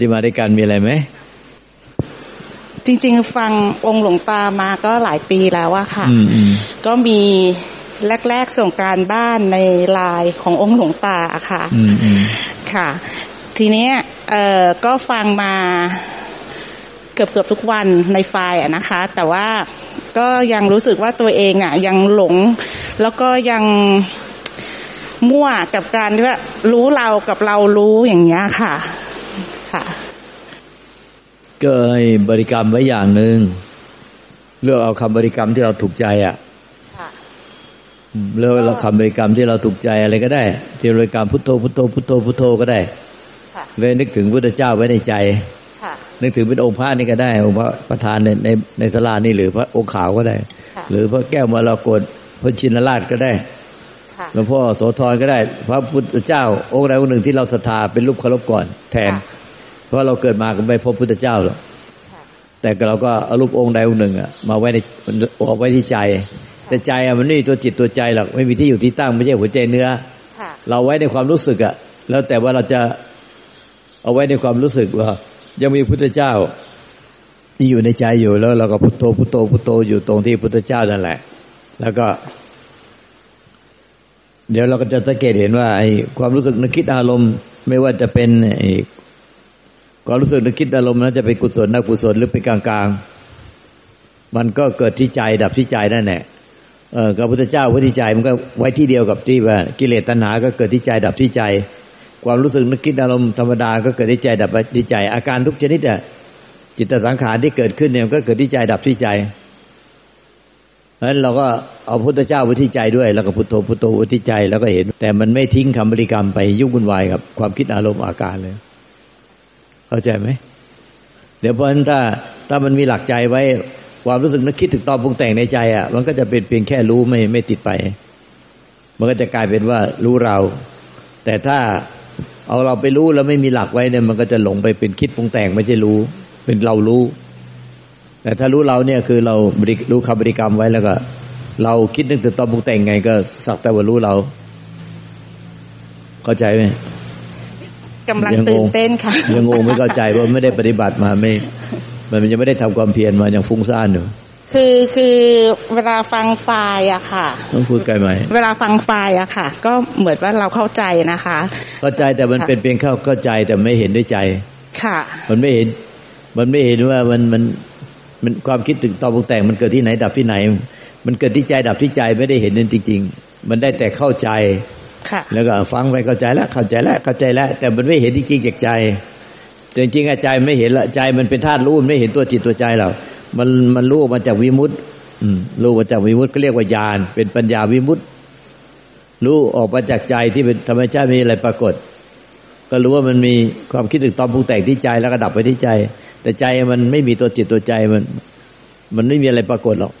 เราที่มาด้วยกันมีอะไรไหมจริง ๆ ฟังองค์หลวงตามาก็หลายปีแล้วอะค่ะอืมอืมก็มีแรก ๆ ส่งการบ้านในไลน์ขององค์หลวงตาอะค่ะอืมอืมค่ะ ทีเนี้ยเอ่อก็ฟังมาเกือบเกือบๆทุกวันในไฟล์อะนะคะ แต่ว่าก็ยังรู้สึกว่าตัวเองอะยังหลง แล้วก็ยังมั่วกับการที่ว่ารู้เรากับเรารู้อย่างเงี้ยค่ะค่ะ ก็ให้บริกรรมไว้อย่างหนึ่งเลือกเอาคำบริกรรมที่เราถูกใจอะค่ะอืมเลือกเอาคำบริกรรมที่เราถูกใจอะไรก็ได้ที่บริกรรมพุทโธพุทโธพุทโธพุทโธก็ได้ค่ะเลยนึกถึงพุทธเจ้าไว้ในใจค่ะนึกถึงเป็นองค์พระนี่ก็ได้องค์พระประธานในในในสลานี่หรือพระองค์ขาวก็ได้ค่ะหรือพระแก้วมรกตพระชินราชก็ได้ค่ะหลวงพ่อโสธรก็ได้ พระพุทธเจ้าองค์ใดองค์หนึ่งที่เราศรัทธาเป็นรูปเคารพก่อน แทนค่ะ เพราะเราเกิดมาก็ไม่พบพุทธเจ้าหรอกค่ะแต่เราก็เอารูปองค์ใดองค์หนึ่งอะมาไว้ในเอาไว้ที่ใจ แต่ใจอะมันไม่มีตัวจิตตัวใจหรอกไม่มีที่อยู่ที่ตั้งไม่ใช่หัวใจเนื้อค่ะเราไว้ในความรู้สึกอะแล้วแต่ว่าเราจะเอาไว้ในความรู้สึกว่า ยังมีพุทธเจ้าที่อยู่ในใจอยู่แล้ว เราก็พุทโธพุทโธพุทโธอยู่ตรงที่พุทธเจ้านั่นแหละ แล้วก็ เดี๋ยวเราก็จะสังเกตเห็นว่าไอ้ความรู้สึกนึกคิดอารมณ์ ไม่ว่าจะเป็นไอ้ ความรู้สึกนึกคิดอารมณ์นั้นจะเป็นกุศลอกุศลหรือเป็นกลางๆ มันก็เกิดที่ใจดับที่ใจนั่นแหละเออพระพุทธเจ้าว้ที่ใจมันก็ไว้ที่เดียวกับที่ว่ากิเลสตัณหาก็เกิดที่ใจดับที่ใจ ความรู้สึกนึกคิดอารมณ์ธรรมดาก็เกิดที่ใจดับที่ใจ อาการทุกชนิดอะจิตสังขารที่เกิดขึ้นเนี่ยก็เกิดที่ใจดับที่ใจเพราะฉะนั้นเราก็เอาพุทธเจ้าไว้ที่ใจด้วย แล้วก็พุทโธพุทโธไว้ที่ใจแล้วก็เห็น แต่มันไม่ทิ้งคำบริกรรมไปยุ่งวุ่นวายกับความคิดอารมณ์อาการเลย เข้าใจไหมเดี๋ยวเพราะฉะนั้นถ้าถ้ามันมีหลักใจไว้ ความรู้สึกนึกคิดถึงตอนปรุงแต่งในใจอะ มันก็จะเป็นเพียงแค่รู้ไม่ไม่ติดไป มันก็จะกลายเป็นว่ารู้เรา แต่ถ้าเอาเราไปรู้แล้วไม่มีหลักไว้เนี่ย มันก็จะหลงไปเป็นคิดปรุงแต่งไม่ใช่รู้ เป็นเรารู้ แต่ถ้ารู้เราเนี่ยคือเราบริรู้คำบริกรรมไว้แล้วก็ เราคิดนึกถึงตอนปรุงแต่งไงก็สักแต่ว่ารู้เรา เข้าใจไหม กำลังยังงงตื่นเต้นค่ะยังงงไม่เข้าใจเพราะไม่ได้ปฏิบัติมาไม่ มันยังไม่ได้ทำความเพียรมายังฟุ้งซ่านอยู่คือคือเวลาฟังไฟล์อะค่ะ ต้องพูดไกลไหมเวลาฟังไฟล์อะค่ะ ก็เหมือนว่าเราเข้าใจนะคะ เข้าใจแต่มันเป็นเพียงเข้าเข้าใจแต่ไม่เห็นด้วยใจ ค่ะ มันไม่เห็น มันไม่เห็นว่ามันมันมันความคิดถึงตอนปรุงแต่งมันเกิดที่ไหนดับที่ไหน มันเกิดที่ใจดับที่ใจไม่ได้เห็นนั่นจริงๆมันได้แต่เข้าใจค่ะ แล้วก็ฟังไปเข้าใจแล้วเข้าใจแล้วเข้าใจแล้ว แต่มันไม่เห็นจริงๆจากใจจริงๆอใจไม่เห็นละใจมันเป็นธาตุรู้มันไม่เห็นตัวจิตตัวใจเรามันมันรู้มาจากวิมุตติรู้มาจากวิมุตติก็เรียกว่าญาณเป็นปัญญาวิมุตติรู้ออกมาจากใจที่เป็นธรรมชาติมีอะไรปรากฏ ก็รู้ว่ามันมีความคิดถึงตอนปรุงแต่งที่ใจแล้วก็ดับไปที่ใจ แต่ใจมันไม่มีตัวจิตตัวใจมัน มันไม่มีอะไรปรากฏหรอก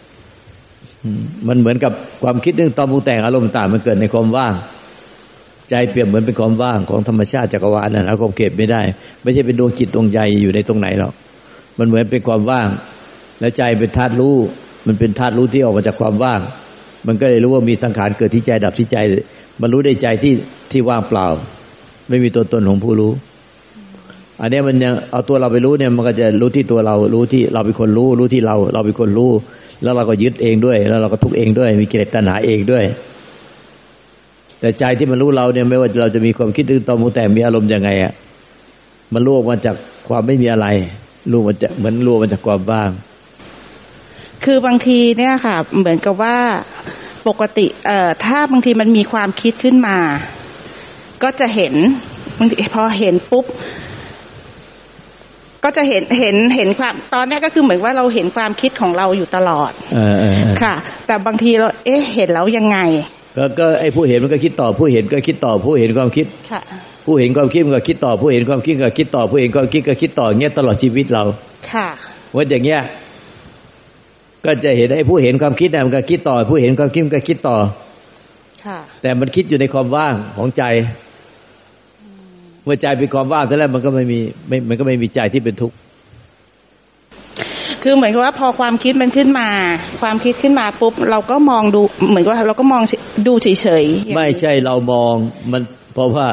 มันเหมือนกับความคิดเรื่องตอนปรุงแต่งอารมณ์ต่างมันเกิดในความว่าง ใจเปรียบเหมือนเป็นความว่างของธรรมชาติจักรวาลนั่นเอาความเก็บไม่ได้ ไม่ใช่เป็นดวงจิตดวงใจอยู่ในตรงไหนหรอกมันเหมือนเป็นความว่าง แล้วใจเป็นธาตุรู้ มันเป็นธาตุรู้ที่ออกมาจากความว่าง มันก็เลยรู้ว่ามีสังขารเกิดที่ใจดับที่ใจ มันรู้ได้ใจที่ที่ว่างเปล่า ไม่มีตัวตนของผู้รู้ อันนี้มันยังเอาตัวเราไปรู้เนี่ยมันก็จะรู้ที่ตัวเรารู้ที่เราเป็นคนรู้ รู้ที่เรา เราเป็นคนรู้ แล้วเราก็ยึดเองด้วย แล้วเราก็ทุกข์เองด้วย มีกิเลสตัณหาเองด้วย แต่ใจที่มันรู้เราเนี่ยไม่ว่าเราจะมีความคิดถึงตอมูแต่มีอารมณ์ยังไงอะมันรู้ออกมาจากความไม่มีอะไรรู้มาจากเหมือนรู้มาจากความว่าง คือบางทีเนี่ยค่ะ เหมือนกับว่าปกติเอ่อถ้าบางทีมันมีความคิดขึ้นมา ก็จะเห็นบางทีพอเห็นปุ๊บก็จะเห็นเห็นเห็นความตอนเนี้ยก็คือเหมือนว่าเราเห็นความคิดของเราอยู่ตลอดเออเออเออค่ะ แต่บางทีเราเอ๊ะเห็นแล้วยังไง ก็ก็ไอ้ผู้เห็นมันก็คิดต่อผู้เห็นก็คิดต่อผู้เห็นความคิดค่ะผู้เห็นความคิดมันก็คิดต่อผู้เห็นความคิดก็คิดต่อผู้เห็นความคิดก็คิดต่ออย่างเงี้ยตลอดชีวิตเราค่ะว่าอย่างเงี้ยก็จะเห็นไอ้ผู้เห็นความคิดน่ะมันก็คิดต่อ ผู้เห็นความคิดมันก็คิดต่อค่ะแต่มันคิดอยู่ในความว่างของใจ เมื่อใจเป็นความว่างเท่านั้นมันก็ไม่มีไม่มันก็ไม่มีใจที่เป็นทุกข์ คือเหมือนกับว่าพอความคิดมันขึ้นมา ความคิดขึ้นมาปุ๊บเราก็มองดูเหมือนกับว่าเราก็มองดูเฉยๆอย่างนี้ไม่ใช่เรามองมันเพราะว่า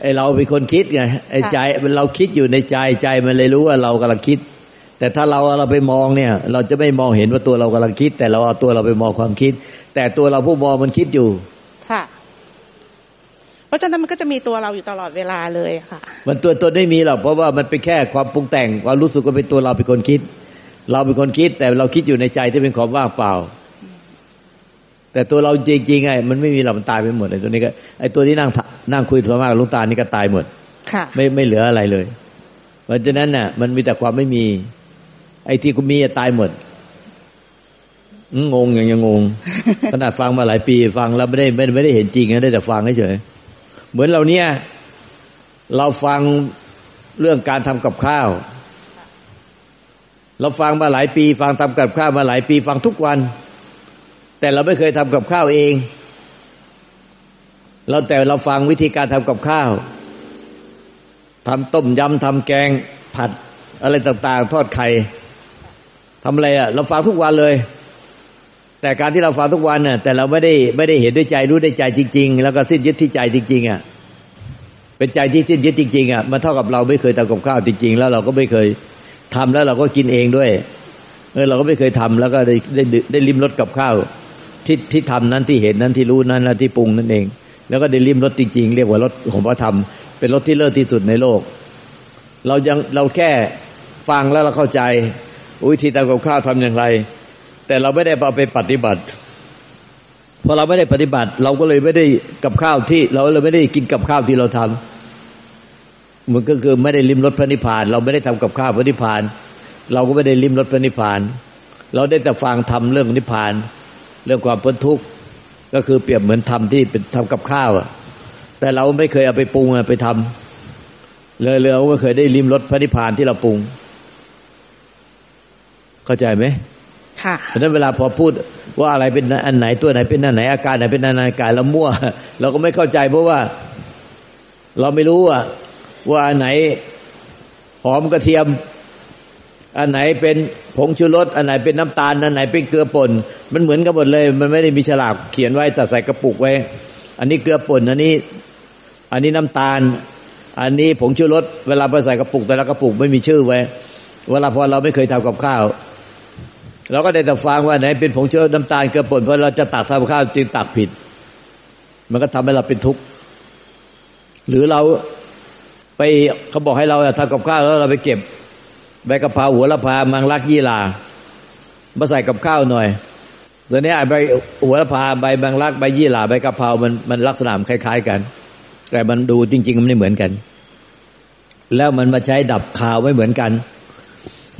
ไอเราเป็นคนคิดไงไอใจเราคิดอยู่ในใจใจมันเลยรู้ว่าเรากำลังคิด แต่ถ้าเราเราไปมองเนี่ย เราจะไม่มองเห็นว่าตัวเรากำลังคิด แต่เราเอาตัวเราไปมองความคิด แต่ตัวเราผู้มองมันคิดอยู่ค่ะเพราะฉะนั้นมันก็จะมีตัวเราอยู่ตลอดเวลาเลยค่ะ มันตัวตนไม่มีหรอกเพราะว่ามันเป็นแค่ความปรุงแต่งความรู้สึกว่าเป็นตัวเราเป็นคนคิด เราเป็นคนคิด แต่เราคิดอยู่ในใจที่เป็นความว่างเปล่า แต่ตัวเราจริงๆไงมันไม่มีเรามันตายไปหมดไอ้ตัวนี้ก็ไอ้ตัวที่นั่งนั่งคุยสมากลุงตานี่ก็ตายหมดค่ะ ไม่ไม่เหลืออะไรเลย เพราะฉะนั้นน่ะ มันมีแต่ความไม่มี ไอ้ที่กูมีอะตายหมดอืมงงอย่างยังงง ขนาดฟังมาหลายปีฟังแล้วไม่ได้ไม่ไม่ได้เห็นจริงนะได้แต่ฟังเฉยเหมือนเราเนี่ย เราฟังเรื่องการทำกับข้าว เราฟังมาหลายปี ฟังทำกับข้าวมาหลายปี ฟังทุกวัน แต่เราไม่เคยทำกับข้าวเอง เราแต่เราฟังวิธีการทำกับข้าวทำต้มยำทำแกงผัดอะไรต่างๆ ทอดไข่ทำอะไรอะ เราฟังทุกวันเลย แต่การที่เราฟังทุกวันน่ะ แต่เราไม่ได้ไม่ได้เห็นด้วยใจรู้ด้วยใจจริง ๆ แล้วก็สิ้นยึดที่ใจจริง ๆอะเป็นใจที่สิ้นยึดจริงๆอะมันเท่ากับเราไม่เคยทำกับข้าวจริงๆ แล้วเราก็ไม่เคย ทำแล้วเราก็กินเองด้วยเออเราก็ไม่เคยทำแล้วก็ได้ได้ได้ลิ้มรสกับข้าว ที่ที่ทำนั้นที่เห็นนั้นที่รู้นั้นและที่ปรุงนั่นเอง แล้วก็ได้ลิ้มรสจริง ๆ เรียกว่ารสของพระธรรม เป็นรสที่เลิศที่สุดในโลก เรายังเราแค่ฟังแล้วเราเข้าใจวิธีทำกับข้าวทำอย่างไร แต่เราไม่ได้เอาไปปฏิบัติพอเราไม่ได้ปฏิบัติ เราก็เลยไม่ได้กับข้าวที่ เราเลยไม่ได้กินกับข้าวที่เราทำ มันก็คือไม่ได้ลิ้มรสพระนิพพาน เราไม่ได้ทำกับข้าวพระนิพพาน เราก็ไม่ได้ลิ้มรสพระนิพพาน เราได้แต่ฟังทำเรื่องนิพพาน เรื่องความพ้นทุกข์ก็คือเปรียบเหมือนทำที่เป็นทำกับข้าวอะแต่เราไม่เคยเอาไปปรุงไปทำเลยเราไม่เคยได้ลิ้มรสพระนิพพานที่เราปรุง เข้าใจไหมค่ะเพราะนั้นเวลาพอพูดว่าอะไรเป็นอันไหนตัวไหนเป็นอันไหนอาการไหนเป็นอันไหนอาการเรามั่ว เราก็ไม่เข้าใจเพราะว่า เราไม่รู้ว่า ว่าอันไหนหอมกระเทียม อันไหนเป็นผงชูรส อันไหนเป็นน้ำตาล อันไหนเป็นเกลือป่น มันเหมือนกันหมดเลย มันไม่ได้มีฉลากเขียนไว้แต่ใส่กระปุกไว้ อันนี้เกลือป่น อันนี้ อันนี้น้ำตาล อันนี้ผงชูรส เวลาไปใส่กระปุกแต่ละกระปุกไม่มีชื่อไว้ เวลาพอเราไม่เคยทำกับข้าวเราก็ได้แต่ฟังว่าไหนเป็นผงชูรสน้ำตาลเกลือป่นเพราะเราจะตักทำข้าวจึงตักผิด มันก็ทำให้เราเป็นทุกข์หรือเรา ไปเขาบอกให้เราทำกับข้าวแล้วเราไปเก็บใบกะเพราหัวละพามังลักยี่ลามาใส่กับข้าวหน่อยตอนนี้ใบหัวละพาใบมังลักใบยี่ลาใบกะเพรามันมันลักษณะคล้าย ๆกัน แต่มันดูจริง ๆ มันไม่เหมือนกัน แล้วมันมาใช้ดับคาวไม่เหมือนกัน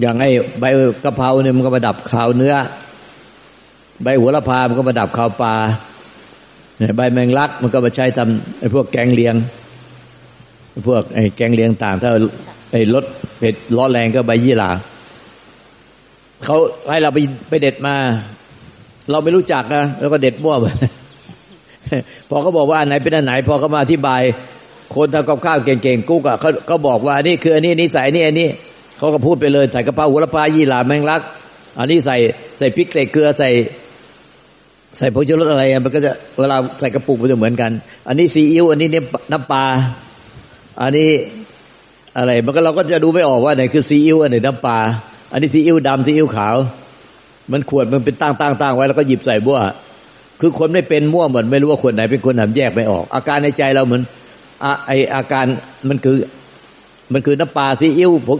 อย่างไอ้ใบกะเพราเนี่ยมันก็มาดับคาวเนื้อ ใบหัวละพามันก็มาดับคาวปลาใบแมงลักมันก็มาใช้ทำไอ้พวกแกงเลียง พวกไอ้แกงเลียงต่างถ้าไอ้รสเผ็ดร้อนแรงก็ใบยี่หร่าเขาให้เราไปไปเด็ดมา เราไม่รู้จักนะแล้วก็เด็ดมั่วไปพอเขาบอกว่าอันไหนเป็นอันไหน พอเขามาอธิบาย คนทำกับข้าวเก่งๆกุ๊กอะเขาเขาบอกว่านนี้คืออันนี้นี่ใส่นนี้อันนี้เขาก็พูดไปเลยใส่กระเพราหัวละพายี่หร่าแมงลัก อันนี้ใส่ใส่พริกใส่เกลือใส่ใส่ผงชูรสอะไรมันก็จะเวลาใส่กระปุกมันจะเหมือนกัน อันนี้ซีอิ๊วอันนี้เนี่ยน้ำปลา อันนี้อะไรมันก็เราก็จะดูไม่ออกว่าไหนคือซีอิ๊วอันไหนน้ำปลาอันนี้ซีอิ๊วดำซีอิ๊วขาว มันขวดมันเป็นตั้งตั้งตั้งไว้แล้วก็หยิบใส่บ้วคือคนไม่เป็นมั่วเหมือนไม่รู้ว่าคนไหนเป็นคนทำแยกไม่ออก อาการในใจเราเหมือนอะไออาการมันคือ มันคือน้ำปลาซีอิ๊วผง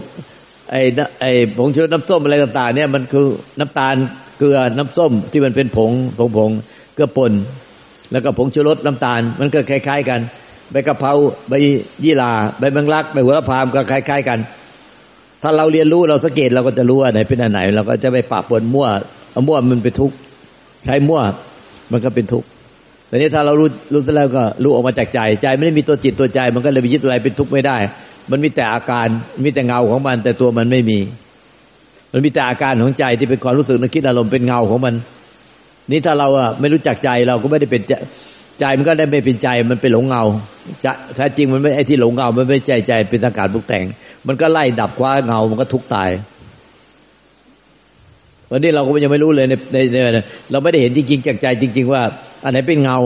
ไอไอผงชูรสน้ำส้มอะไรต่างๆ เนี่ยมันคือน้ำตาลเกลือน้ำส้มที่มันเป็นผงผงผงเกลือป่นแล้วก็ผงชูรสน้ำตาล มันก็คล้าย ๆ กัน ใบกะเพราใบยี่หร่าใบแมงลักใบหัวพามก็คล้าย ๆกัน ถ้าเราเรียนรู้เราสังเกตเราก็จะรู้ว่าไหนเป็นอันไหน เราก็จะไปปะปนมั่วเอามั่วมันเป็นทุกข์ใช้มั่วมันก็เป็นทุกข์แต่นี้ถ้าเรารู้รู้แล้วก็รู้ออกมาจากใจใจไม่ได้มีตัวจิตตัวใจ มันก็เลยไปยึดอะไรเป็นทุกข์ไม่ได้ มันมีแต่อาการมีแต่เงาของมัน แต่ตัวมันไม่มี มันมีแต่อาการของใจที่เป็นความรู้สึกนึกคิดอารมณ์เป็นเงาของมัน นี่ถ้าเราอะไม่รู้จักใจเราก็ไม่ได้เป็น ใจมันก็ได้ไม่เป็นใจมันเป็นหลงเงาจะแท้จริงมันไม่ไอ้ที่หลงเงามันไม่ใจใจเป็นสังขารปรุงแต่ง มันก็ไล่ดับคว้าเงา มันก็ทุกตาย วันนี้เราก็ยังไม่รู้เลยในในในเราไม่ได้เห็นจริงๆจากใจจริง ๆ ว่า อันไหนเป็นเงา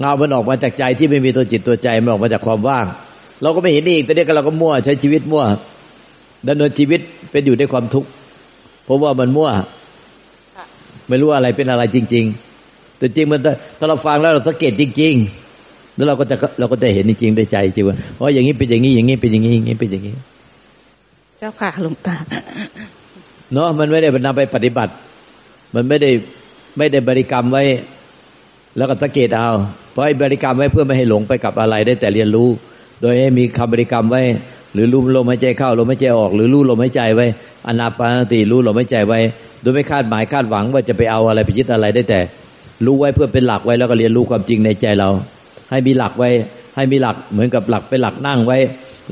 เงามันออกมาจากใจที่ไม่มีตัวจิตตัวใจมันออกมาจากความว่าง เราก็ไม่เห็นอีกแต่เนี้ยก็เราก็มั่วใช้ชีวิตมั่วดำเนินชีวิตเป็นอยู่ด้วยความทุกข์เพราะว่ามันมั่ว ไม่รู้อะไรเป็นอะไรจริง ๆ แต่จริงมันถ้าเราฟังแล้วเราสังเกตจริง ๆ แล้วเราก็จะเราก็จะเห็นจริงๆด้วยใจจริงว่าเพราะอย่างนี้เป็นอย่างนี้อย่างนี้เป็นอย่างนี้อย่างนี้เป็นอย่างนี้ เจ้าค่ะหลวงตาเนาะมันไม่ได้นำไปปฏิบัติ มันไม่ได้ไม่ได้บริกรรมไว้ แล้วก็สังเกตเอาเพราะไอ้บริกรรมไว้เพื่อไม่ให้หลงไปกับอะไรได้แต่เรียนรู้ โดยให้มีคำบริกรรมไว้ หรือรู้ลมหายใจเข้าลมหายใจออก หรือรู้ลมหายใจไว้อนาปานสติรู้ลมหายใจไว้ โดยไม่คาดหมายคาดหวังว่าจะไปเอาอะไรไปยึดอะไรได้แต่ รู้ไว้เพื่อเป็นหลักไว้แล้วก็เรียนรู้ความจริงในใจเรา ให้มีหลักไว้ ให้มีหลักเหมือนกับหลักเป็นหลักนั่งไว้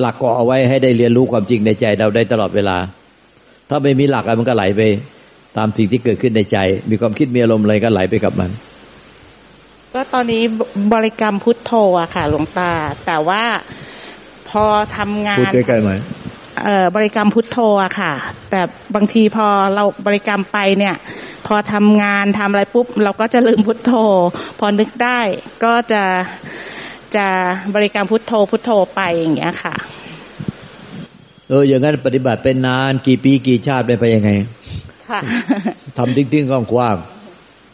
หลักเกาะเอาไว้ให้ได้เรียนรู้ความจริงในใจเราได้ตลอดเวลา ถ้าไม่มีหลักมันก็ไหลไป ตามสิ่งที่เกิดขึ้นในใจ มีความคิดมีอารมณ์อะไรก็ไหลไปกับมัน ก็ตอนนี้บริกรรมพุทโธอะค่ะ หลวงตา แต่ว่าพอทำงานพูดใกล้ๆไหมเอ่อ บริกรรมพุทโธอะค่ะ แต่บางทีพอเราบริกรรมไปเนี่ย พอทำงานทำอะไรปุ๊บ เราก็จะลืมพุทโธ พอนึกได้ก็จะจะบริกรรมพุทโธพุทโธไปอย่างเงี้ยค่ะ เอออย่างนั้นปฏิบัติเป็นนานกี่ปีกี่ชาติได้ไปยังไง ค่ะทำทิ้งๆกว้าง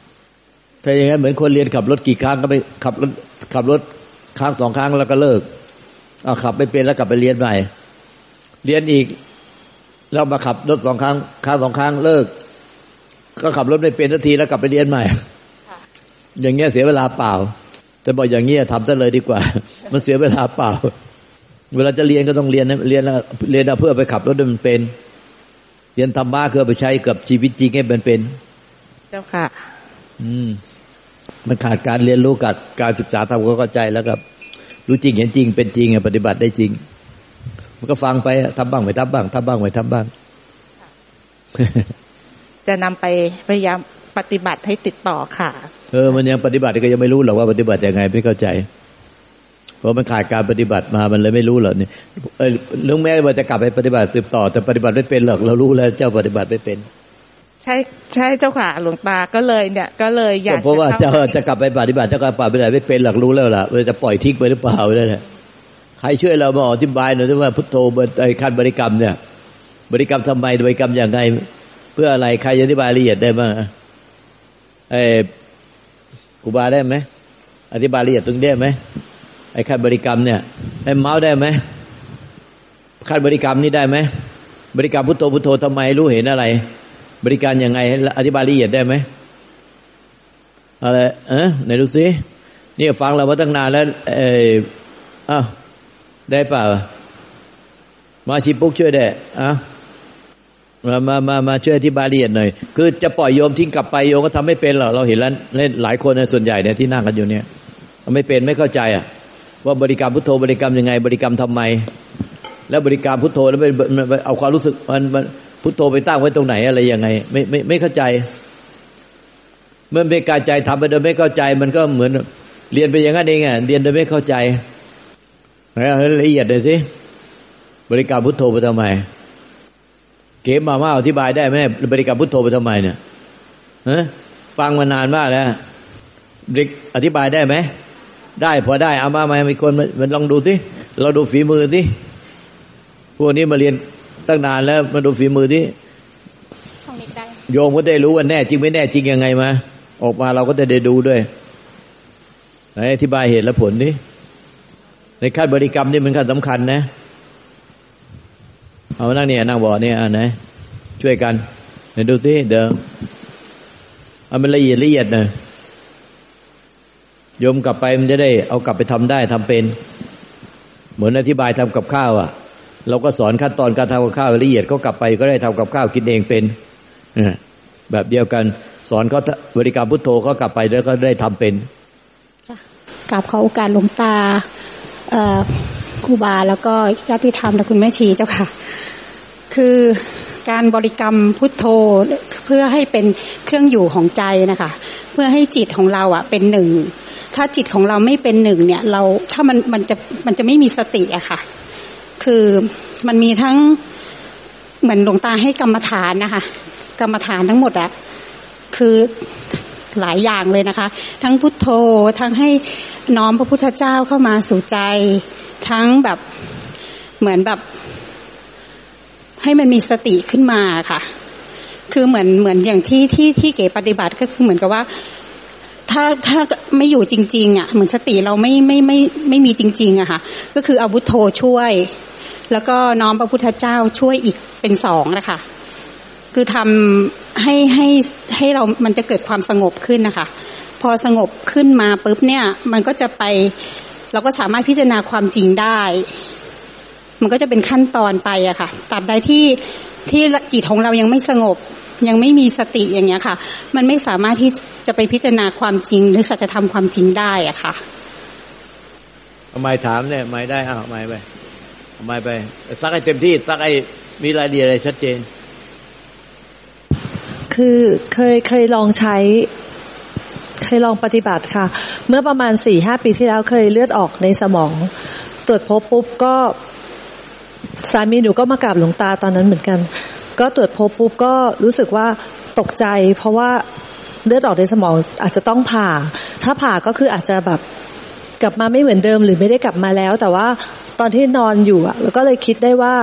ๆถ้าอย่างนั้นเหมือนคนเรียนขับรถกี่ครั้งก็ไปขับรถขับรถครั้งสองครั้งแล้วก็เลิกเอาขับไม่เป็นแล้วกลับไปเรียนใหม่ เรียนอีกแล้วมาขับรถสองครั้งครั้งสองครั้งเลิก ก็ขับรถไม่เป็นสักทีแล้วกลับไปเรียนใหม่ อย่างเงี้ยเสียเวลาเปล่า แต่บอกอย่างเงี้ยทำซะเลยดีกว่า มันเสียเวลาเปล่า เวลาจะเรียนก็ต้องเรียนนะเรียนแล้วเรียนเอาเพื่อไปขับรถให้มันเป็น เรียนธรรมะคือเอาไปใช้กับชีวิตจริงให้มันเป็น เจ้าค่ะ อืม มันขาดการเรียนรู้กับการศึกษาทำความเข้าใจแล้วกับ รู้จริงเห็นจริงเป็นจริงอะปฏิบัติได้จริงมัน ก็ฟังไปอะทำบ้างไม่ทำบ้างทำบ้างไม่ทำบ้าง จะนำไปพยายามปฏิบัติให้ติดต่อค่ะ เออ มันยังปฏิบัติก็ยังไม่รู้หรอกว่าปฏิบัติยังไงไม่เข้าใจ เพราะมันขาดการปฏิบัติมามันเลยไม่รู้หรอกนี่เออลุงแม่ว่าจะกลับไปปฏิบัติสืบต่อ แต่ปฏิบัติไม่เป็นหรอกเรารู้แล้ว เจ้าปฏิบัติไม่เป็นใช่ใช่เจ้าค่ะหลวงตาก็เลยเนี่ย ก็เลยอยากเพราะว่าข้เจ้าจะกลับไปปฏิบัติเจ้าก็ปฏิบัติไม่เป็นหรอกรู้แล้วล่ะว่าจะปล่อยทิ้งไปหรือเปล่านั่นแหละ ใครช่วยเรามาอธิบายหน่อยว่าพุทโธไอ้ขั้นบริกรรมเนี่ย บริกรรมทำไมบริกรรมอย่างไงเพื่ออะไรใครอธิบายละเอียดได้บ้างอะเออครูบาได้ไหมอธิบายละเอียดตรงนี้ได้ไหมไอ้ขั้นบริกรรมเนี่ยให้เมาส์ได้ไหมขั้นบริกรรมนี่ได้ไหมบริกรรมพุทโธพุทโธทำไมรู้เห็นอะไร บริการยังไงอธิบายละเอียดได้ไหมอะไรเออไหนดูสินี่ฟังเรามาตั้งนานแล้ว เอออ้าว ได้เปล่า มาชิปุ๊กช่วยได้อะมามามามาช่วยอธิบายละเอียดหน่อย คือจะปล่อยโยมทิ้งกลับไปโยมก็ทำไม่เป็นหรอกเราเห็นแล้วเล่นหลายคนนส่วนใหญ่เนี่ยที่นั่งกันอยู่เนี่ยไม่เป็นไม่เข้าใจอะ ว่าบริกรรมพุทโธบริกรรมยังไง บริกรรมทำไม แล้วบริกรรมพุทโธแล้วไปเอาความรู้สึกมันมันพุทโธไปตั้งไว้ตรงไหนอะไรยังไง ไม่ไม่ไม่เข้าใจ เมื่อไม่กาใจทำไปโดยไม่เข้าใจ มันก็เหมือนเรียนไปอย่างนั้นเองอะเรียนโดยไม่เข้าใจ ละเอียดเลยสิ บริกรรมพุทโธไปทำไม เก็บมาว่าอธิบายได้ไหมบริกรรมพุทโธไปทำไมเนี่ยฮะฟังมานานมากแล้วอธิบายได้ไหม ได้พอได้เอามามามีคนมันลองดูสิเราดูฝีมือสิพวกนี้มาเรียนตั้งนานแล้วมาดูฝีมือที่โยมก็ได้รู้ว่าแน่จริงไม่แน่จริงยังไงมา ออกมาเราก็จะได้ดูด้วยไหนอธิบายเหตุและผลนี้ ในขั้นบริกรรมนี่มันขั้นสำคัญนะ เอานั่งเนี่ยนั่งบ่อเนี่ยอ่าไหนช่วยกันไหนดูสิเดี๋ยวเอามันละเอียดละเอียดหน่อยโยมกลับไปมันจะได้เอากลับไปทำได้ทำเป็น เหมือนอธิบายทำกับข้าวอะ เราก็สอนขั้นตอนการทำกับข้าวละเอียดเขากลับไปก็ได้ทำกับข้าวกินเองเป็นแบบเดียวกัน สอนเขาบริการพุทโธเขากลับไปแล้วก็ได้ทำเป็นกราบขอโอกาสหลวงตา ครูบาแล้วก็ญาติธรรมและคุณแม่ชีเจ้าค่ะ คือการบริกรรมพุทโธเพื่อให้เป็นเครื่องอยู่ของใจนะคะ เพื่อให้จิตของเราอะ เป็นหนึ่ง ถ้าจิตของเราไม่เป็นหนึ่งเนี่ย เราถ้ามันมันจะมันจะไม่มีสติอะค่ะ คือมันมีทั้งเหมือนหลวงตาให้กรรมฐานนะคะ กรรมฐานทั้งหมดอะคือ หลายอย่างเลยนะคะ ทั้งพุทโธทั้งให้น้อมพระพุทธเจ้าเข้ามาสู่ใจ ทั้งแบบเหมือนแบบ ให้มันมีสติขึ้นมาค่ะ คือเหมือนเหมือนอย่างที่ที่ที่เก๋ปฏิบัติก็คือเหมือนกับว่าถ้าถ้าไม่อยู่จริง ๆ อะ เหมือนสติเราไม่ไม่ไม่ไม่มีจริง ๆอะค่ะ ก็คืออาวุธโธช่วย แล้วก็น้อมพระพุทธเจ้าช่วยอีกเป็นสองนะคะ คือทำให้ให้ให้เรามันจะเกิดความสงบขึ้นนะคะ พอสงบขึ้นมาปุ๊บเนี่ย มันก็จะไปเราก็สามารถพิจารณาความจริงได้ มันก็จะเป็นขั้นตอนไปอะค่ะตัดใดที่ที่จิตของเรายังไม่สงบ ยังไม่มีสติอย่างเงี้ยค่ะ มันไม่สามารถที่จะไปพิจารณาความจริง หรือสัจธรรมความจริงได้อะค่ะทำไมถามเนี่ยไม่ได้อ้าวไม่ไปทำไมไปสักให้เต็มที่สักให้มีรายละเอียดอะไรชัดเจน คือเคยเคยลองใช้ เคยลองปฏิบัติค่ะ เมื่อประมาณสี่ห้าปีที่แล้วเคยเลือดออกในสมอง ตรวจพบปุ๊บก็สามีหนูก็มากราบหลวงตาตอนนั้นเหมือนกัน ก็ตรวจพบปุ๊บก็รู้สึกว่าตกใจ เพราะว่าเลือดออกในสมองอาจจะต้องผ่า ถ้าผ่าก็คืออาจจะแบบกลับมาไม่เหมือนเดิมหรือไม่ได้กลับมาแล้ว แต่ว่าตอนที่นอนอยู่อะแล้วก็เลยคิดได้ว่า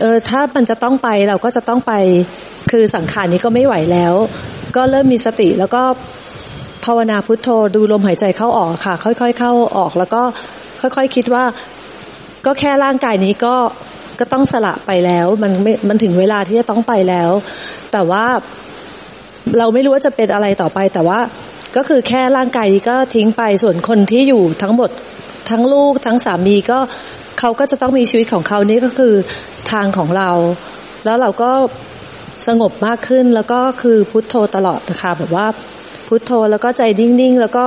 เออถ้ามันจะต้องไปเราก็จะต้องไป คือสังขารนี้ก็ไม่ไหวแล้ว ก็เริ่มมีสติแล้วก็ภาวนาพุทโธดูลมหายใจเข้าออกค่ะ ค่อย ๆ เข้าออก แล้วก็ค่อยๆคคิดว่า ก็แค่ร่างกายนี้ก็ก็ต้องสละไปแล้ว มันไม่มันถึงเวลาที่จะต้องไปแล้ว แต่ว่าเราไม่รู้ว่าจะเป็นอะไรต่อไป แต่ว่าก็คือแค่ร่างกายนี้ก็ทิ้งไปส่วนคนที่อยู่ทั้งหมดทั้งลูกทั้งสามีก็เขาก็จะต้องมีชีวิตของเขานี่ก็คือทางของเรา แล้วเราก็ สงบมากขึ้น แล้วก็คือพุทโธตลอดนะคะแบบว่าพุทโธแล้วก็ใจนิ่งๆ แล้วก็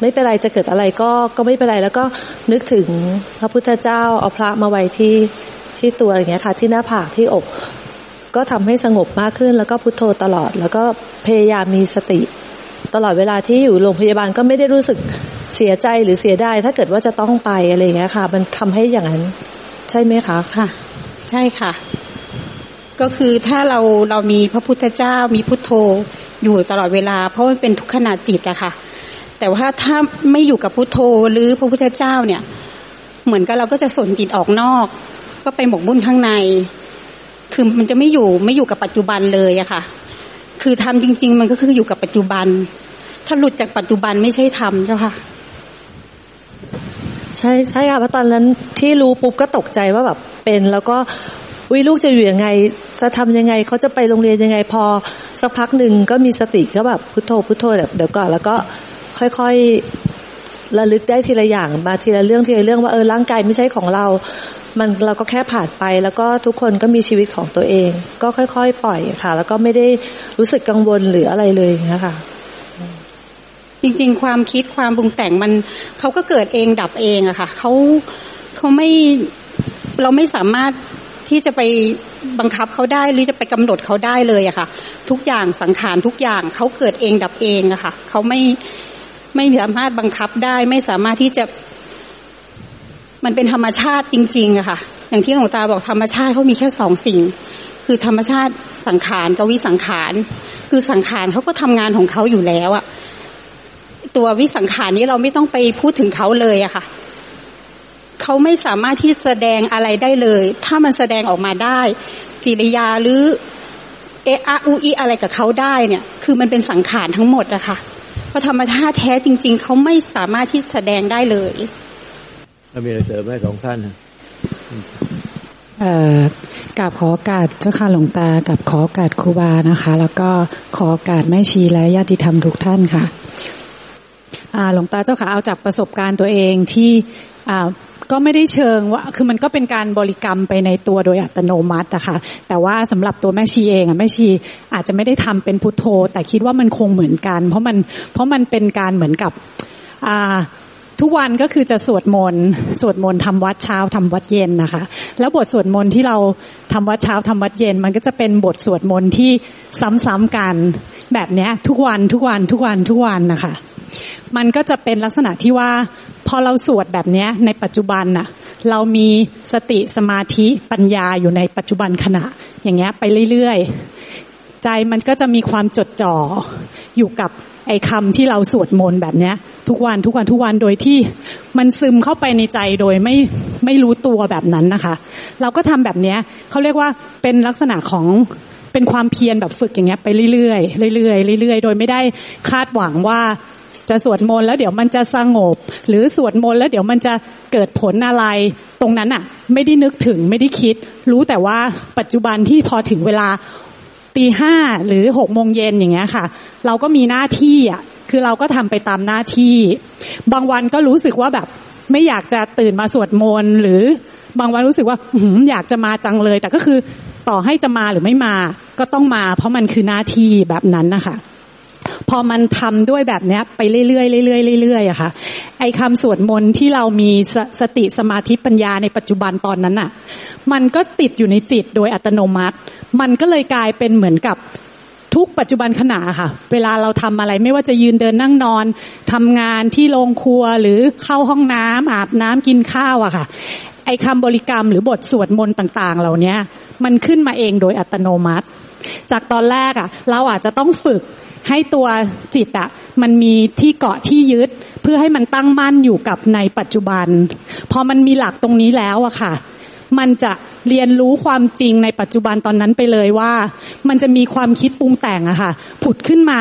ไม่เป็นไรจะเกิดอะไรก็ก็ไม่เป็นไรแล้วก็นึกถึงพระพุทธเจ้าเอาพระมาไว้ที่ที่ตัวอย่างเงี้ยค่ะ ที่หน้าผากที่อก ก็ทำให้สงบมากขึ้น แล้วก็พุทโธตลอด แล้วก็พยายามมีสติ ตลอดเวลาที่อยู่โรงพยาบาลก็ไม่ได้รู้สึกเสียใจหรือเสียดายถ้าเกิดว่าจะต้องไปอะไรอย่างเงี้ยค่ะ มันทำให้อย่างนั้น ใช่ไหมคะค่ะ ใช่ค่ะ ก็คือถ้าเราเรามีพระพุทธเจ้ามีพุทโธอยู่ตลอดเวลา เพราะมันเป็นทุกขณะจิตอะค่ะ แต่ว่าถ้าไม่อยู่กับพุทโธหรือพระพุทธเจ้าเนี่ย เหมือนกับเราก็จะสนจิตออกนอก ก็ไปหมกบุญข้างใน คือมันจะไม่อยู่ไม่อยู่กับปัจจุบันเลยอะค่ะ คือทำจริง ๆ มันก็คืออยู่กับปัจจุบัน ถ้าหลุดจากปัจจุบันไม่ใช่ทำเจ้าค่ะใช่ใช่ค่ะเพราะตอนนั้นที่รู้ปุ๊บก็ตกใจว่าแบบเป็นแล้วก็ วิลูกจะอยู่ยังไง จะทำยังไงเขาจะไปโรงเรียนยังไงพอ สักพักหนึ่งก็มีสติก็แบบพุทโธพุทโธแบบเดี๋ยวก่อนแล้วก็ค่อยๆระลึกได้ทีละอย่างมาทีละเรื่องทีละเรื่องว่าเออร่างกายไม่ใช่ของเรา มันเราก็แค่ผ่านไป แล้วก็ทุกคนก็มีชีวิตของตัวเอง ก็ค่อยๆปล่อยค่ะ แล้วก็ไม่ได้รู้สึกกังวลหรืออะไรเลยนะคะจริง ๆ ความคิดความปรุงแต่งมันเขาก็เกิดเองดับเองอะค่ะเขาเขาไม่เราไม่สามารถ ที่จะไปบังคับเขาได้หรือจะไปกำหนดเขาได้เลยอะค่ะ ทุกอย่างสังขารทุกอย่างเขาเกิดเองดับเองอะค่ะเขาไม่ไม่สามารถบังคับได้ไม่สามารถที่จะมันเป็นธรรมชาติจริงๆอะค่ะ อย่างที่หลวงตาบอกธรรมชาติเขามีแค่สองสิ่ง คือธรรมชาติสังขารกับวิสังขาร คือสังขารเขาก็ทำงานของเขาอยู่แล้วอะตัววิสังขารนี้เราไม่ต้องไปพูดถึงเขาเลยอะค่ะ เขาไม่สามารถที่แสดงอะไรได้เลย ถ้ามันแสดงออกมาได้ กิริยาหรือเออะอุอีอะไรกับเขาได้เนี่ย คือมันเป็นสังขารทั้งหมดอะค่ะเพราะธรรมชาติแท้จริง ๆ เขาไม่สามารถที่แสดงได้เลยถ้ามีอะไรเสริมไหมสองท่านเอ่อกราบขอโอกาสเจ้าค่ะหลวงตากับขอโอกาสครูบานะคะ แล้วก็ขอโอกาสแม่ชีและญาติธรรมทุกท่านค่ะหลวงตาเจ้าค่ะเอาจากประสบการณ์ตัวเองที่ ก็ไม่ได้เชิงว่าคือมันก็เป็นการบริกรรมไปในตัวโดยอัตโนมัติอะค่ะแต่ว่าสำหรับตัวแม่ชีเองอะแม่ชีอาจจะไม่ได้ทำเป็นพุทโธ แต่คิดว่ามันคงเหมือนกัน เพราะมันเพราะมันเป็นการเหมือนกับอ่าทุกวันก็คือจะสวดมนต์สวดมนต์ทำวัดเช้าทำวัดเย็นนะคะ แล้วบทสวดมนต์ที่เราทำวัดเช้าทำวัดเย็น มันก็จะเป็นบทสวดมนต์ที่ซ้ำๆกันแบบเนี้ยทุกวันทุกวันทุกวันทุกวันนะคะ มันก็จะเป็นลักษณะที่ว่า พอเราสวดแบบนี้ในปัจจุบันน่ะ เรามีสติสมาธิปัญญาอยู่ในปัจจุบันขณะ อย่างเงี้ยไปเรื่อยๆ ใจมันก็จะมีความจดจ่ออยู่กับไอ้คำที่เราสวดมนต์แบบเนี้ย ทุกวันทุกวันทุกวันโดยที่มันซึมเข้าไปในใจโดยไม่ไม่รู้ตัวแบบนั้นนะคะ เราก็ทำแบบเนี้ยเขาเรียกว่าเป็นลักษณะของเป็นความเพียรแบบฝึกอย่างเงี้ยไปเรื่อยๆเรื่อยๆเรื่อยๆ โดยไม่ได้คาดหวังว่า จะสวดมนต์แล้วเดี๋ยวมันจะสงบ หรือสวดมนต์แล้วเดี๋ยวมันจะเกิดผลอะไร ตรงนั้นอะ ไม่ได้นึกถึงไม่ได้คิด รู้แต่ว่าปัจจุบันที่พอถึงเวลาตีห้าหรือหกโมงเย็นอย่างเงี้ยค่ะ เราก็มีหน้าที่อะ คือเราก็ทำไปตามหน้าที่ บางวันก็รู้สึกว่าแบบไม่อยากจะตื่นมาสวดมนต์หรือบางวันรู้สึกว่าอยากจะมาจังเลย แต่ก็คือต่อให้จะมาหรือไม่มา ก็ต้องมา เพราะมันคือหน้าที่แบบนั้นนะคะ พอมันทำด้วยแบบนี้ไปเรื่อยๆเรื่อยๆเรื่อยๆอะค่ะ ไอ้คำสวดมนต์ที่เรามีสสติสมาธิปัญญาในปัจจุบันตอนนั้นอะมันก็ติดอยู่ในจิตโดยอัตโนมัติ มันก็เลยกลายเป็นเหมือนกับทุกปัจจุบันขณะค่ะ เวลาเราทำอะไรไม่ว่าจะยืนเดินนั่งนอนทำงานที่โรงครัวหรือเข้าห้องน้ำอาบน้ำกินข้าวอะค่ะ ไอ้คำบริกรรมหรือบทสวดมนต์ต่างๆ เหล่านี้มันขึ้นมาเองโดยอัตโนมัติ จากตอนแรกอะเราอาจจะต้องฝึก ให้ตัวจิตอะมันมีที่เกาะที่ยึด เพื่อให้มันตั้งมั่นอยู่กับในปัจจุบัน พอมันมีหลักตรงนี้แล้วอะค่ะ มันจะเรียนรู้ความจริงในปัจจุบันตอนนั้นไปเลยว่า มันจะมีความคิดปรุงแต่งอะค่ะ ผุดขึ้นมา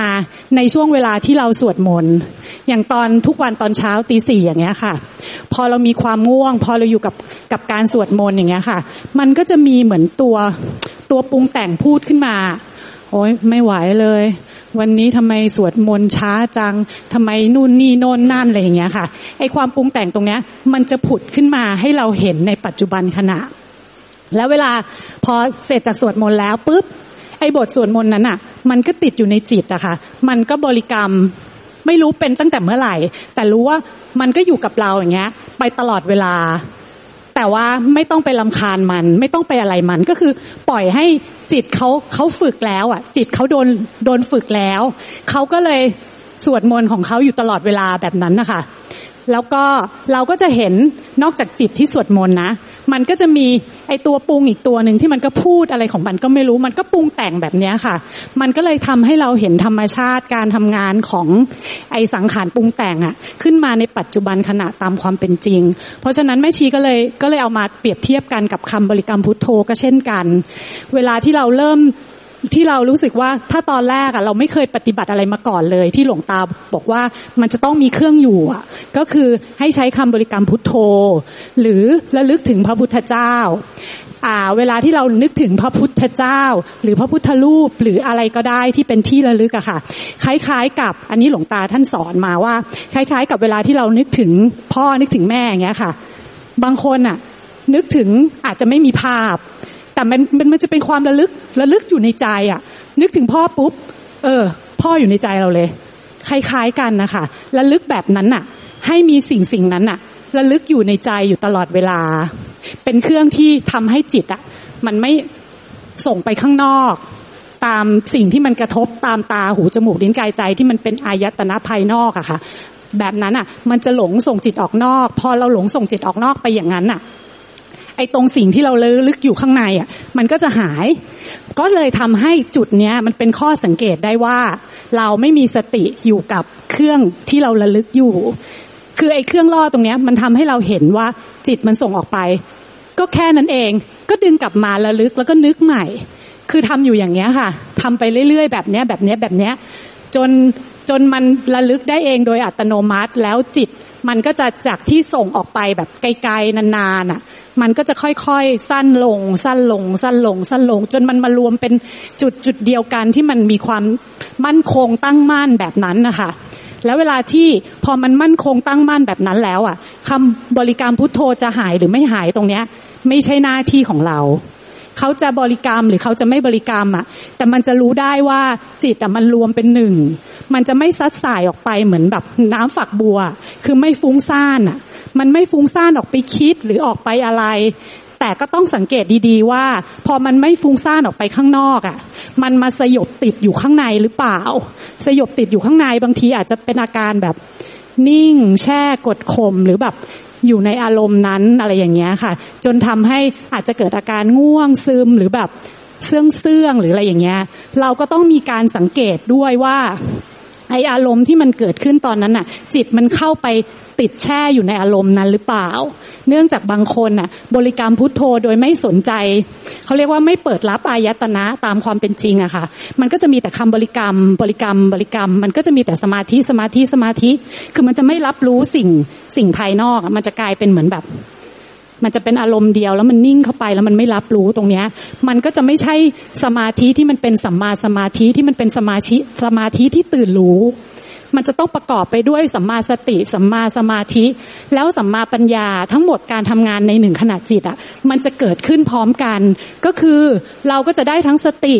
ในช่วงเวลาที่เราสวดมนต์อย่างตอนทุกวันตอนเช้าตีสี่อย่างเงี้ยค่ะ พอเรามีความง่วง พอเราอยู่กับกับการสวดมนต์อย่างเงี้ยค่ะ มันก็จะมีเหมือนตัวตัวปรุงแต่งพูดขึ้นมา โอ้ยไม่ไหวเลย วันนี้ทำไมสวดมนต์ช้าจังทำไมนู่นนี่โน่นนั่นอะไรอย่างเงี้ยค่ะไอความปรุงแต่งตรงเนี้ย มันจะผุดขึ้นมาให้เราเห็นในปัจจุบันขณะ แล้วเวลาพอเสร็จจากสวดมนต์แล้วปุ๊บไอบทสวดมนต์นั้นอะ มันก็ติดอยู่ในจิตอะค่ะ มันก็บริกรรมไม่รู้เป็นตั้งแต่เมื่อไหร่ แต่รู้ว่ามันก็อยู่กับเราอย่างเงี้ย ไปตลอดเวลา แต่ว่าไม่ต้องไปลำคาญมัน ไม่ต้องไปอะไรมัน ก็คือปล่อยให้จิตเขาเขาฝึกแล้ว อะ จิตเขาโดนโดนฝึกแล้วเขาก็เลยสวดมนต์ของเขาอยู่ตลอดเวลาแบบนั้นนะคะ แล้วก็เราก็จะเห็นนอกจากจิตที่สวดมนต์นะ มันก็จะมีไอตัวปรุงอีกตัวหนึ่งที่มันก็พูดอะไรของมันก็ไม่รู้ มันก็ปรุงแต่งแบบนี้ค่ะ มันก็เลยทำให้เราเห็นธรรมชาติการทำงานของไอสังขารปรุงแต่งอะขึ้นมาในปัจจุบันขณะตามความเป็นจริง เพราะฉะนั้นแม่ชีก็เลยก็เลยเอามาเปรียบเทียบกันกับคำบริกรรมพุทโธก็เช่นกัน เวลาที่เราเริ่ม ที่เรารู้สึกว่าถ้าตอนแรกอะเราไม่เคยปฏิบัติอะไรมาก่อนเลย ที่หลวงตาบอกว่ามันจะต้องมีเครื่องอยู่อะก็คือให้ใช้คำบริกรรมพุทโธ หรือระลึกถึงพระพุทธเจ้าอ่าเวลาที่เรานึกถึงพระพุทธเจ้า หรือพระพุทธรูปหรืออะไรก็ได้ที่เป็นที่ระลึกอะค่ะ คล้าย ๆ กับอันนี้หลวงตาท่านสอนมาว่า คล้าย ๆ กับเวลาที่เรานึกถึงพ่อนึกถึงแม่อย่างเงี้ยค่ะ บางคนอะนึกถึงอาจจะไม่มีภาพ แต่มันมันมันจะเป็นความระลึกระลึกอยู่ในใจอะ นึกถึงพ่อปุ๊บ เออ พ่ออยู่ในใจเราเลย คล้ายๆกันนะคะระลึกแบบนั้นน่ะ ให้มีสิ่งสิ่งนั้นน่ะระลึกอยู่ในใจอยู่ตลอดเวลา เป็นเครื่องที่ทำให้จิตอะ มันไม่ส่งไปข้างนอก ตามสิ่งที่มันกระทบตามตาหูจมูกลิ้นกายใจที่มันเป็นอายตนะภายนอกอะค่ะ แบบนั้นอะ มันจะหลงส่งจิตออกนอก พอเราหลงส่งจิตออกนอกไปอย่างนั้นอะ อ้ตรงสิ่งที่เราลึกอยู่ข้างในอะ มันก็จะหาย ก็เลยทำให้จุดเนี้ย มันเป็นข้อสังเกตได้ว่า เราไม่มีสติอยู่กับเครื่องที่เราระลึกอยู่ คือไอ้เครื่องล่อตรงเนี้ย มันทำให้เราเห็นว่าจิตมันส่งออกไป ก็แค่นั้นเอง ก็ดึงกลับมาระลึกแล้วก็นึกใหม่ คือทำอยู่อย่างเงี้ยค่ะทำไปเรื่อยๆแบบเนี้ยแบบเนี้ยแบบเนี้ย จนจนมันระลึกได้เองโดยอัตโนมัติแล้วจิตมันก็จะจากที่ส่งออกไปแบบไกลๆนานๆอะ มันก็จะค่อยๆ สั้นลง สั้นลง สั้นลง สั้นลง จนมันมารวมเป็นจุดจุดเดียวกันที่มันมีความมั่นคงตั้งมั่นแบบนั้นนะคะแล้วเวลาที่พอมันมั่นคงตั้งมั่นแบบนั้นแล้วอะคำบริกรรมพุทโธจะหายหรือไม่หายตรงเนี้ย ไม่ใช่หน้าที่ของเราเขาจะบริกรรมหรือเขาจะไม่บริกรรมอะ แต่มันจะรู้ได้ว่าจิตอะมันรวมเป็นหนึ่ง มันจะไม่ซัดสายออกไปเหมือนแบบน้ำฝักบัว คือไม่ฟุ้งซ่านอะ มันไม่ฟุ้งซ่านออกไปคิดหรือออกไปอะไร แต่ก็ต้องสังเกตดีๆว่า พอมันไม่ฟุ้งซ่านออกไปข้างนอกอะ มันมาสยบติดอยู่ข้างในหรือเปล่า สยบติดอยู่ข้างในบางทีอาจจะเป็นอาการแบบนิ่งแช่กดข่มหรือแบบอยู่ในอารมณ์นั้นอะไรอย่างเงี้ยค่ะ จนทำให้อาจจะเกิดอาการง่วงซึมหรือแบบเสื่องเสื่องหรืออะไรอย่างเงี้ย เราก็ต้องมีการสังเกตด้วยว่าไออารมณ์ที่มันเกิดขึ้นตอนนั้นน่ะ จิตมันเข้าไป ติดแช่อยู่ในอารมณ์นั้นหรือเปล่า เนื่องจากบางคนน่ะ บริกรรมพุทโธโดยไม่สนใจ เขาเรียกว่าไม่เปิดรับอายตนะตามความเป็นจริงอะค่ะ มันก็จะมีแต่คำบริกรรม บริกรรม บริกรรม มันก็จะมีแต่สมาธิสมาธิสมาธิ คือมันจะไม่รับรู้สิ่งสิ่งภายนอก มันจะกลายเป็นเหมือนแบบ มันจะเป็นอารมณ์เดียวแล้วมันนิ่งเข้าไปแล้วมันไม่รับรู้ตรงเนี้ย มันก็จะไม่ใช่สมาธิที่มันเป็นสัมมาสมาธิที่มันเป็นสมาธิสมาธิที่ตื่นรู้ มันจะต้องประกอบไปด้วยสัมมาสติสัมมาสมาธิ แล้วสัมมาปัญญาทั้งหมดการทำงานในหนึ่งขณะจิตอะ มันจะเกิดขึ้นพร้อมกัน ก็คือเราก็จะได้ทั้งสติ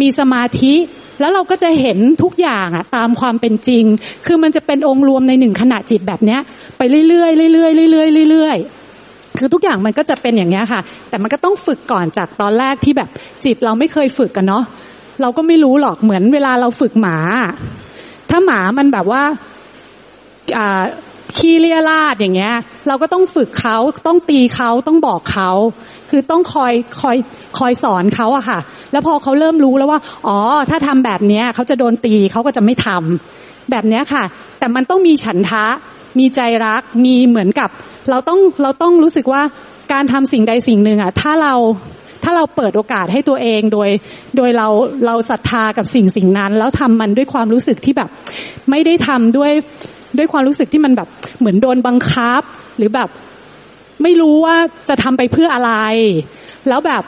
มีสมาธิแล้วเราก็จะเห็นทุกอย่างอะตามความเป็นจริง คือมันจะเป็นองค์รวมในหนึ่งขณะจิตแบบเนี้ย ไปเรื่อยๆเรื่อยๆเรื่อยๆเรื่อยๆคือทุกอย่างมันก็จะเป็นอย่างเนี้ยค่ะ แต่มันก็ต้องฝึกก่อนจากตอนแรกที่แบบจิตเราไม่เคยฝึกกันเนาะเราก็ไม่รู้หรอกเหมือนเวลาเราฝึกหมา ถ้าหมามันแบบว่าขี้เลียราดอย่างเงี้ย เราก็ต้องฝึกเขาต้องตีเขาต้องบอกเขาคือต้องคอยคอยคอยสอนเขาอะค่ะ แล้วพอเขาเริ่มรู้แล้วว่า อ๋อ ถ้าทำแบบเนี้ยเขาจะโดนตีเขาก็จะไม่ทำแบบเนี้ยค่ะ แต่มันต้องมีฉันทะ มีใจรัก มีเหมือนกับ เราต้องเราต้องรู้สึกว่าการทำสิ่งใดสิ่งหนึ่งอะถ้าเรา ถ้าเราเปิดโอกาสให้ตัวเองโดย โดยเราเราศรัทธากับสิ่งสิ่งนั้น แล้วทำมันด้วยความรู้สึกที่แบบ ไม่ได้ทำด้วยด้วยความรู้สึกที่มันแบบเหมือนโดนบังคับ หรือแบบ ไม่รู้ว่าจะทำไปเพื่ออะไร แล้วแบบ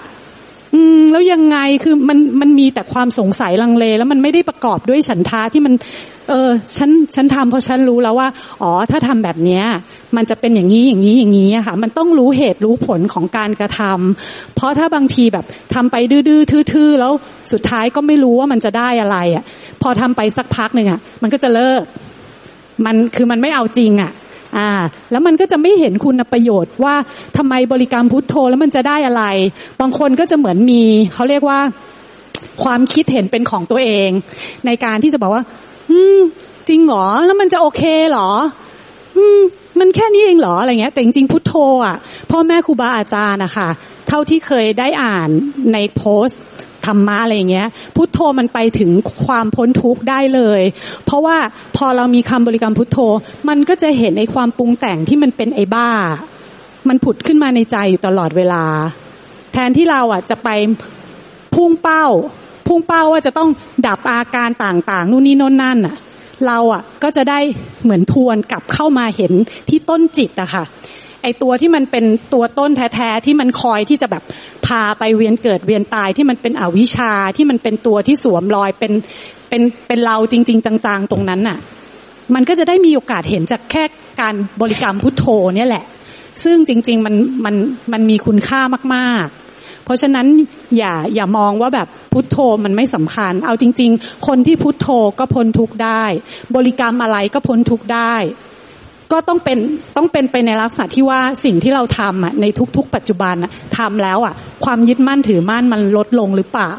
อืม แล้วยังไงคือมันมันมีแต่ความสงสัยลังเล แล้วมันไม่ได้ประกอบด้วยฉันทาที่มัน เออฉันฉันทำเพราะฉันรู้แล้วว่า อ๋อ ถ้าทำแบบเนี้ย มันจะเป็นอย่างนี้อย่างนี้อย่างนี้ค่ะ มันต้องรู้เหตุรู้ผลของการกระทำเพราะถ้าบางทีแบบทำไปดื้อๆทื่อๆแล้วสุดท้ายก็ไม่รู้ว่ามันจะได้อะไรอะ พอทำไปสักพักหนึ่งอะ มันก็จะเลิก มันคือมันไม่เอาจริงอะ อ่า แล้วมันก็จะไม่เห็นคุณประโยชน์ว่าทำไมบริกรรมพุทโธแล้วมันจะได้อะไร บางคนก็จะเหมือนมีเขาเรียกว่าความคิดเห็นเป็นของตัวเอง ในการที่จะบอกว่า อืม จริงเหรอ แล้วมันจะโอเคเหรอ อืม มันแค่นี้เองเหรออะไรเงี้ย แต่จริงๆพุทโธอะพ่อแม่ครูบาอาจารย์นะคะเท่าที่เคยได้อ่านในโพสต์ ธรรมะอะไรเงี้ยพุทโธมันไปถึงความพ้นทุกข์ได้เลย เพราะว่าพอเรามีคำบริกรรมพุทโธ มันก็จะเห็นไอ้ความปรุงแต่งที่มันเป็นไอ้บ้า มันผุดขึ้นมาในใจอยู่ตลอดเวลา แทนที่เราอะจะไปพุ่งเป้า พุ่งเป้าว่าจะต้องดับอาการต่างๆ นู่นนี่น่นนั่นอะ เราอะก็จะได้เหมือนทวนกลับเข้ามาเห็นที่ต้นจิตอะค่ะ ไอตัวที่มันเป็นตัวต้นแท้ๆที่มันคอยที่จะแบบพาไปเวียนเกิดเวียนตายที่มันเป็นอวิชชาที่มันเป็นตัวที่สวมรอยเป็นเป็นเป็นเราจริง ๆ จังๆตรงนั้นน่ะ มันก็จะได้มีโอกาสเห็นจากแค่การบริกรรมพุทโธเนี่ยแหละ ซึ่งจริง ๆ มันมันมันมีคุณค่ามากๆเพราะฉะนั้นอย่าอย่ามองว่าแบบพุทโธมันไม่สำคัญ เอาจริง ๆ คนที่พุทโธก็พ้นทุกได้ บริกรรมอะไรก็พ้นทุกได้ ก็ต้องเป็นต้องเป็นไปในลักษณะที่ว่าสิ่งที่เราทำอะในทุก ๆ ปัจจุบันอะทำแล้วอะ ความยึดมั่นถือมั่นมันลดลงหรือเปล่า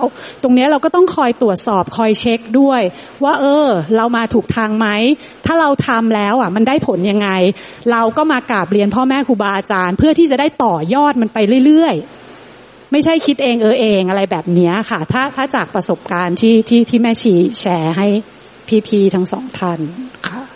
ตรงนี้เราก็ต้องคอยตรวจสอบคอยเช็คด้วย ว่า เออ เรามาถูกทางไหมถ้าเราทำแล้วอะ มันได้ผลยังไง เราก็มากราบเรียนพ่อแม่ครูบาอาจารย์ เพื่อที่จะได้ต่อยอดมันไปเรื่อยๆ ไม่ใช่คิดเองเออเองอะไรแบบนี้ค่ะ ถ้าถ้าจากประสบการณ์ที่ที่ที่แม่ชีแชร์ให้พี่ๆทั้งสองท่านค่ะ